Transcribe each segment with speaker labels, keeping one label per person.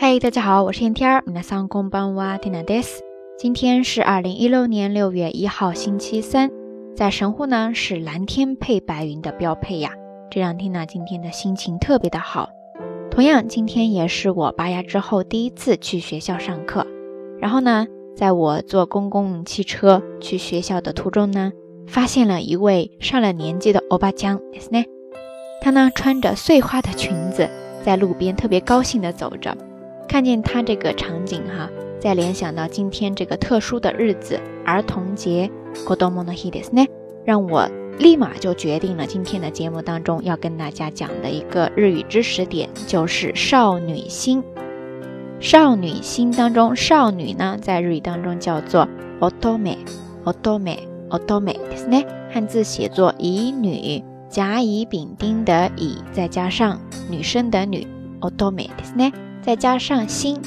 Speaker 1: 嗨，大家好，我是天天儿。皆さんこんばんは、テナです。今天是二零一六年六月一号，星期三。在神户呢，是蓝天配白云的标配呀，这让缇娜今天的心情特别的好。同样，今天也是我拔牙之后第一次去学校上课。然后呢，在我坐公共汽车去学校的途中呢，发现了一位上了年纪的欧巴江，ですね。她呢穿着碎花的裙子，在路边特别高兴地走着。 看见他这个场景哈，再联想到今天这个特殊的日子——儿童节 g o d o m o n o h i d e s 呢，让我立马就决定了今天的节目当中要跟大家讲的一个日语知识点，就是少女心。少女心当中，少女呢，在日语当中叫做 otome，otome，otome，汉字写作乙女，甲乙丙丁的乙，再加上女生的女，otome，再加上心，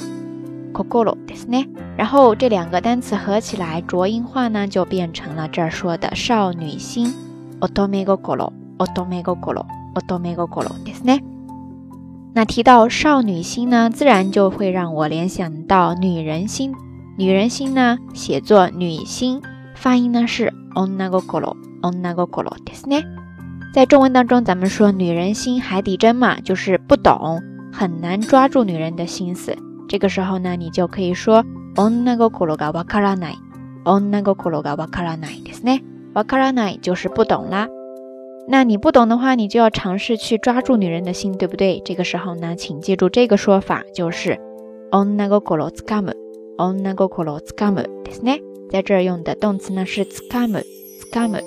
Speaker 1: kokoro ですね。然后这两个单词合起来浊音化呢，就变成了这儿说的少女心，otome kokoro，otome kokoro，otome kokoro ですね。那提到少女心呢，自然就会让我联想到女人心。女人心呢，写作女心，发音呢是 onna kokoro，onna kokoro ですね。在中文当中，咱们说女人心海底针嘛，就是不懂。 很难抓住女人的心思，这个时候呢，你就可以说 onna kokoro ga wakaranai，onna kokoro ga wakaranai ですね。wakaranai 就是不懂啦。那你不懂的话，你就要尝试去抓住女人的心，对不对？这个时候呢，请记住这个说法，就是 onna kokoro tsukamu，onna kokoro tsukamu ですね。在这儿用的动词呢是 tsukamu，tsukamu，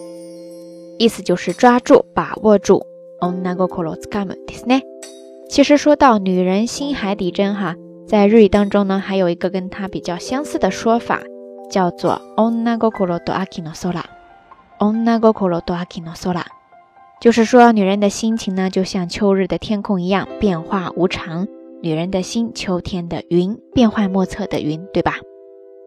Speaker 1: 意思就是抓住、把握住。onna kokoro tsukamu ですね。 其实说到女人心海底针哈，在日语当中呢，还有一个跟它比较相似的说法，叫做 onna gokoro do aki no sora，onna gokoro do aki no sora，就是说女人的心情呢，就像秋日的天空一样变化无常，女人的心，秋天的云，变幻莫测的云，对吧？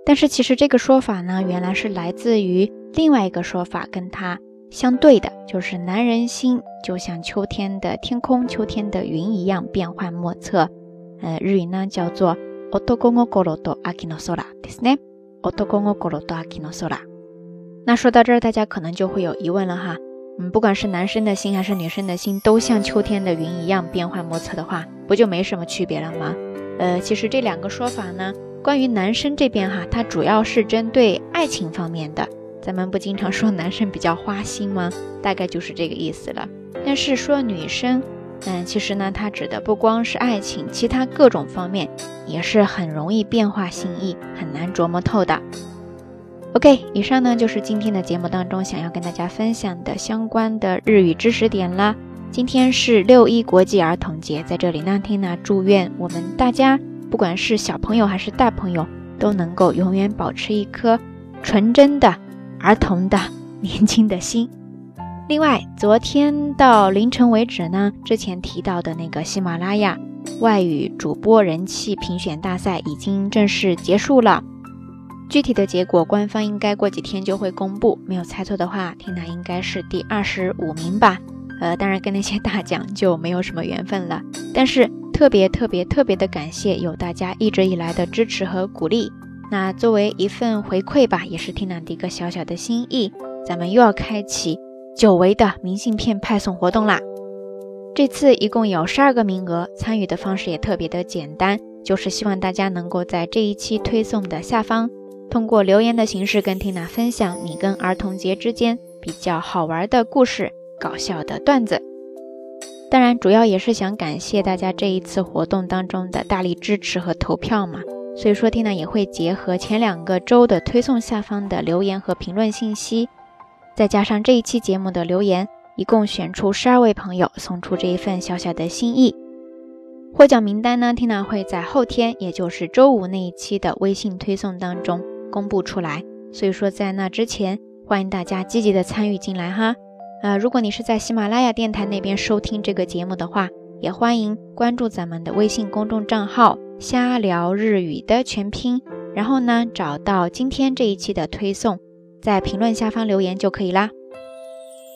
Speaker 1: 但是其实这个说法呢，原来是来自于另外一个说法，跟它。相对的，就是男人心就像秋天的天空、秋天的云一样变幻莫测。呃，日语呢叫做“男の心と秋の空”ですね。男の心と秋の空。那说到这儿，大家可能就会有疑问了哈。嗯，不管是男生的心还是女生的心，都像秋天的云一样变幻莫测的话，不就没什么区别了吗？呃，其实这两个说法呢，关于男生这边哈，它主要是针对爱情方面的。 咱们不经常说男生比较花心吗？大概就是这个意思了。但是说女生，嗯，其实呢，它指的不光是爱情，其他各种方面也是很容易变化心意，很难琢磨透的。OK，以上呢就是今天的节目当中想要跟大家分享的相关的日语知识点了。今天是六一国际儿童节，在这里呢，缇娜祝愿我们大家，不管是小朋友还是大朋友，都能够永远保持一颗纯真的。儿童的年轻的心。另外，昨天到凌晨为止呢，之前提到的那个喜马拉雅外语主播人气评选大赛已经正式结束了。具体的结果，官方应该过几天就会公布。没有猜错的话，缇娜应该是第二十五名吧？呃，当然跟那些大奖就没有什么缘分了。但是特别特别特别的感谢有大家一直以来的支持和鼓励。那作为一份回馈吧，也是缇娜的一个小小的心意，咱们又要开启久违的明信片派送活动啦！这次一共有十二个名额，参与的方式也特别的简单，就是希望大家能够在这一期推送的下方，通过留言的形式跟缇娜分享你跟儿童节之间比较好玩的故事、搞笑的段子。当然，主要也是想感谢大家这一次活动当中的大力支持和投票嘛。所以说，缇娜也会结合前两个周的推送下方的留言和评论信息，再加上这一期节目的留言，一共选出十二位朋友，送出这一份小小的心意。获奖名单呢，缇娜会在后天，也就是周五那一期的微信推送当中公布出来。所以说，在那之前，欢迎大家积极的参与进来哈。呃，如果你是在喜马拉雅电台那边收听这个节目的话，也欢迎关注咱们的微信公众账号。瞎聊日语的全拼，然后呢，找到今天这一期的推送，在评论下方留言就可以啦。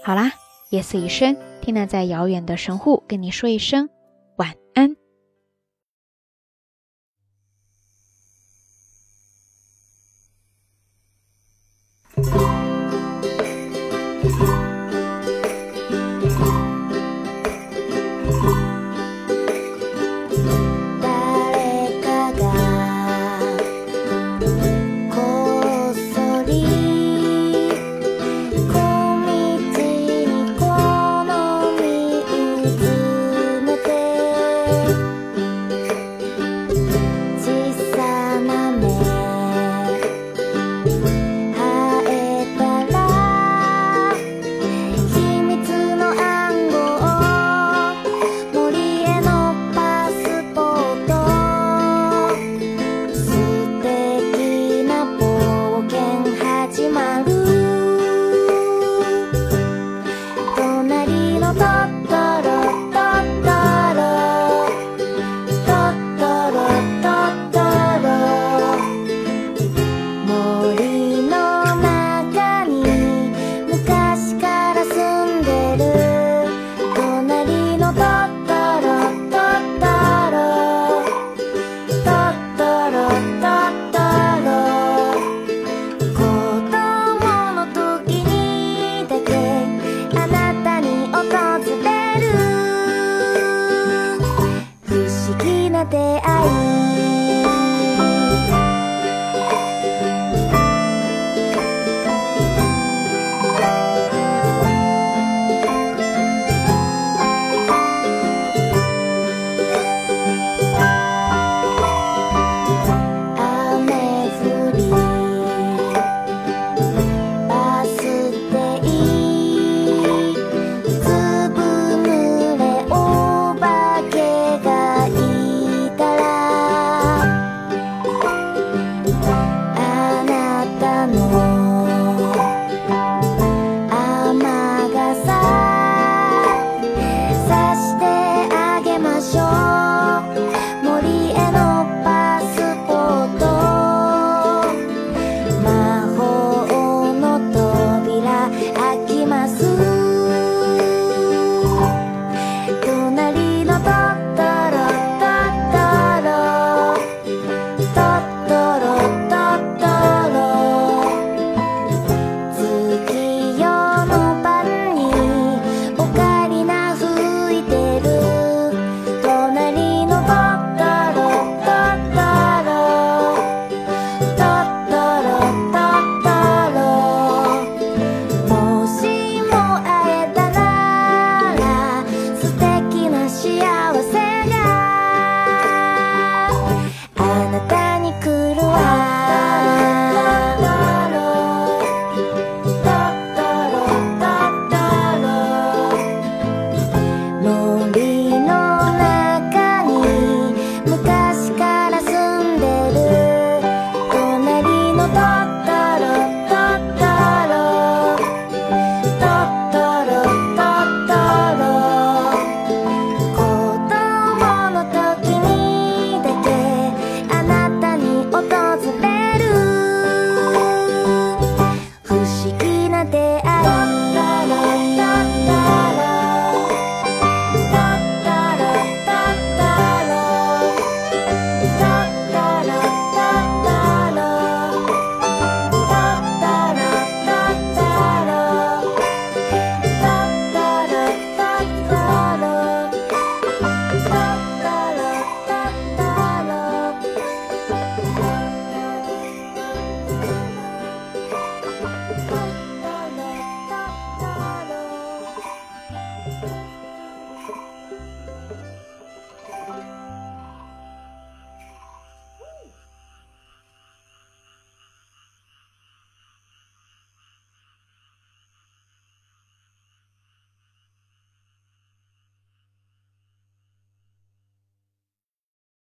Speaker 1: 好啦，夜色已深，听娜在遥远的神户跟你说一声
Speaker 2: 老大